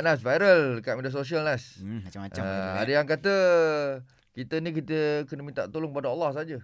Nas viral dekat media sosial Nas. Hmm, macam-macam. Uh, ada yang kata kita ni kita kena minta tolong pada Allah saja.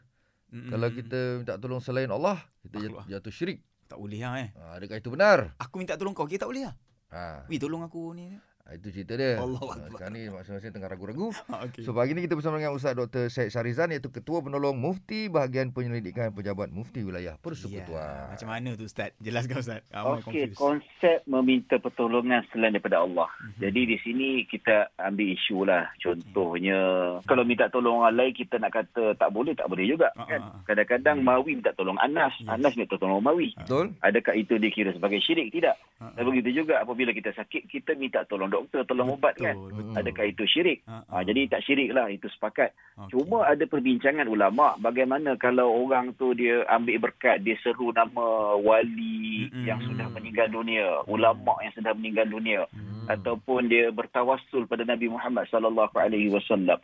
Mm-mm. Kalau kita minta tolong selain Allah, kita Makhluk. jat- jatuh syirik. tak boleh lah eh. Uh, adakah itu benar? Aku minta tolong kau, kita tak boleh lah. Ha, Wih, tolong aku ni. Itu cerita dia. Allahu Ah. Sekarang ni masing-masing tengah ragu-ragu. Ha, okay. So pagi ni kita bersama dengan Ustaz Dr. Syed Syarizan iaitu Ketua Penolong Mufti Bahagian Penyelidikan Pejabat Mufti Wilayah Ya, Persekutuan. macam mana tu Ustaz? Jelaskan Ustaz. Okey, konsep meminta pertolongan selain daripada Allah. Mhm. Jadi di sini kita ambil isu lah. Contohnya, kalau minta tolong orang lain, kita nak kata tak boleh, tak boleh juga. Ah, Kan? ah, ah. Kadang-kadang Mawi minta tolong Anas. Yes. Anas minta tolong Mawi. Betul? Adakah itu dikira sebagai syirik? Tidak. Ah, Dan begitu juga apabila kita sakit, kita minta tolong doktor, tolong ubat kan. Betul. Adakah itu syirik? Ah, Ha, jadi tak syirik lah, itu sepakat. Okey. Cuma ada perbincangan ulama bagaimana kalau orang tu dia ambil berkat dia seru nama wali Mm-mm. yang sudah meninggal dunia, ulama yang sudah meninggal dunia Hmm. ataupun dia bertawassul pada Nabi Muhammad sallallahu alaihi wasallam.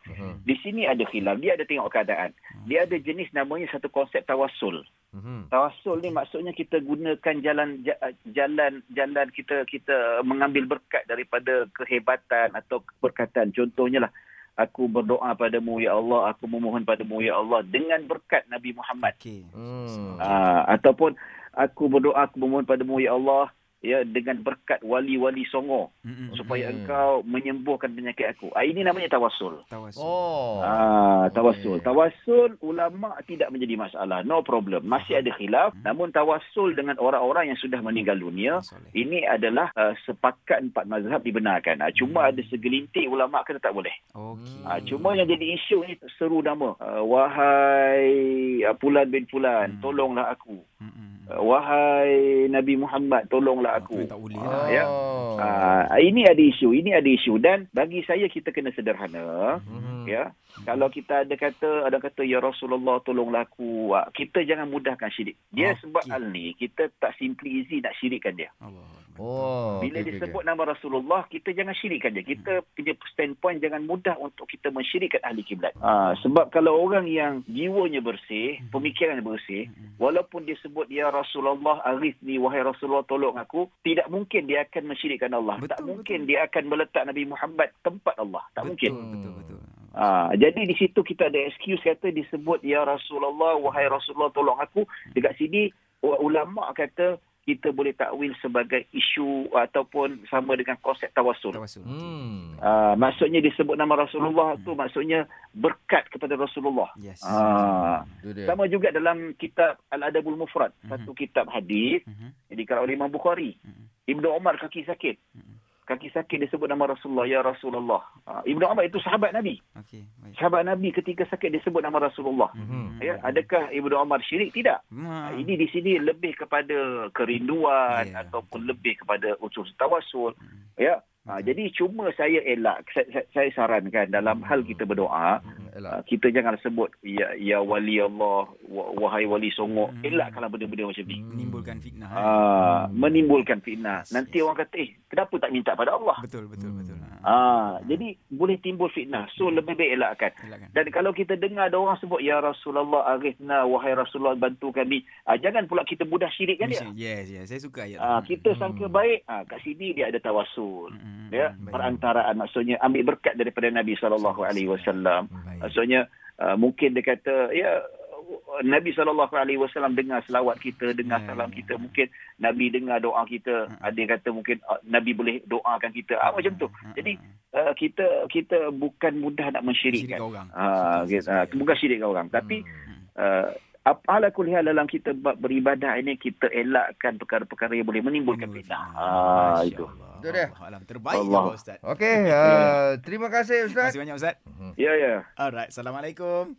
Di sini ada khilaf, dia ada tengok keadaan. Dia ada jenis namanya satu konsep tawassul. Mhm. Tawassul ni maksudnya kita gunakan jalan ja- jalan jalan kita kita mengambil berkat daripada kehebatan atau keberkatan. Contohnya lah aku berdoa padamu ya Allah, aku memohon padamu ya Allah dengan berkat Nabi Muhammad. Okey. Hmm. Ah, ataupun aku berdoa aku memohon padamu ya Allah ya dengan berkat wali-wali songo Mm-mm. supaya Hmm. engkau menyembuhkan penyakit aku. Ah, ini namanya tawassul. Tawasul. Oh. Ah, tawassul. Okey. Tawassul ulama tidak menjadi masalah. No problem. Masih ada khilaf. Hmm. Namun tawassul dengan orang-orang yang sudah meninggal dunia Soleh. ini adalah uh, sepakat empat mazhab dibenarkan. Uh, cuma Hmm. ada segelintir ulama kata tak boleh. Okey. Uh, cuma yang jadi isu ni seru nama. Uh, wahai uh, Fulan bin Fulan, Hmm. tolonglah aku. Mm-mm. Uh, wahai Nabi Muhammad, tolonglah Aku tak boleh Oh. lah. ya. Ah, ini ada isu, ini ada isu dan bagi saya kita kena sederhana. Mhm. Ya, kalau kita ada kata ada kata ya Rasulullah tolonglah aku. Ah, Kita jangan mudahkan syirik. Dia Okey. sebab hal ni kita tak simply easy nak syirikkan dia. Allah. Oh. Bila okey, disebut nama Rasulullah, kita jangan syirikkan dia. Kita punya standpoint jangan mudah untuk kita mensyirikkan ahli kiblat. Ah, sebab kalau orang yang jiwanya bersih, pemikirannya bersih, walaupun dia sebut ya Rasulullah arifni wahai Rasulullah tolong aku, tidak mungkin dia akan mensyirikkan Allah. tak Betul, mungkin betul. dia akan meletak Nabi Muhammad tempat Allah. Tak betul, mungkin. Betul, betul. Ah, jadi di situ kita ada excuse kata disebut ya Rasulullah wahai Rasulullah tolong aku. Dekat sini ulama kata kita boleh takwil sebagai isu ataupun sama dengan konsep tawassul. Tawasul. Hmm. Ah, maksudnya disebut nama Rasulullah tu maksudnya berkat kepada Rasulullah. Yes. Ah. Dia. Sama juga dalam kitab Al-Adabul Mufrad, Mhm. satu kitab hadis Mhm. yang dikarang oleh Imam Bukhari. Mhm. Ibnu Umar kaki sakit. Mhm. Kaki sakit disebut nama Rasulullah, ya Rasulullah. Ah, Ibnu Umar itu sahabat Nabi. Okey. Sahabat Nabi ketika sakit disebut nama Rasulullah. Mhm. Ya, adakah Ibnu Umar syirik? Tidak. Ma. Ini di sini lebih kepada kerinduan Ya, ataupun lebih kepada unsur tawasul. Mhm. Ya. Ha, Betul. jadi cuma saya elak, saya, saya, saya sarankan dalam hal kita berdoa, Hmm, uh, Elak. kita jangan sebut ya, ya wali Allah, wa- wahai wali songo. Hmm. Elakkanlah benda-benda macam ni. Menimbulkan fitnah. eh. Ah, menimbulkan fitnah. Yes, Nanti yes. orang kata, eh, kenapa tak minta pada Allah? Betul, betul, Hmm. betul. Ah, jadi boleh timbul fitnah. So lebih baik elakkan. Elakkan. Dan kalau kita dengar ada orang sebut ya Rasulullah arifna wahai Rasulullah bantu kami. Ah, jangan pula kita mudah syirikkan dia. Yes, yes. Saya suka ayat. Ah, kita Hmm. sangka baik, ah, kat sini dia ada tawasul. Mm-mm. Ya, Baik. perantaraan maksudnya ambil berkat daripada Nabi sallallahu alaihi wasallam. Baik. Maksudnya uh, mungkin dia kata ya Nabi sallallahu alaihi wasallam dengar selawat kita, dengar Ya, salam ya. kita. Mungkin Nabi dengar doa kita. Hmm. Ada yang kata mungkin uh, Nabi boleh doakan kita. Ah, macam tu. Mm-mm. Jadi uh, kita kita bukan mudah nak mensyirikkan. Syirikkan orang. Ah, ya. bukan syirikkan orang. Tapi Hmm. uh, apa ala kulli hal dalam kita beribadah ini kita elakkan perkara-perkara yang boleh menimbulkan fitnah. Ah Masya itu. Itu dia. Alam. Terbaik Allah. Allah. Ustaz. Okey, uh, terima kasih Terima Ustaz. kasih banyak Ustaz. Ya ya. Alright. Assalamualaikum.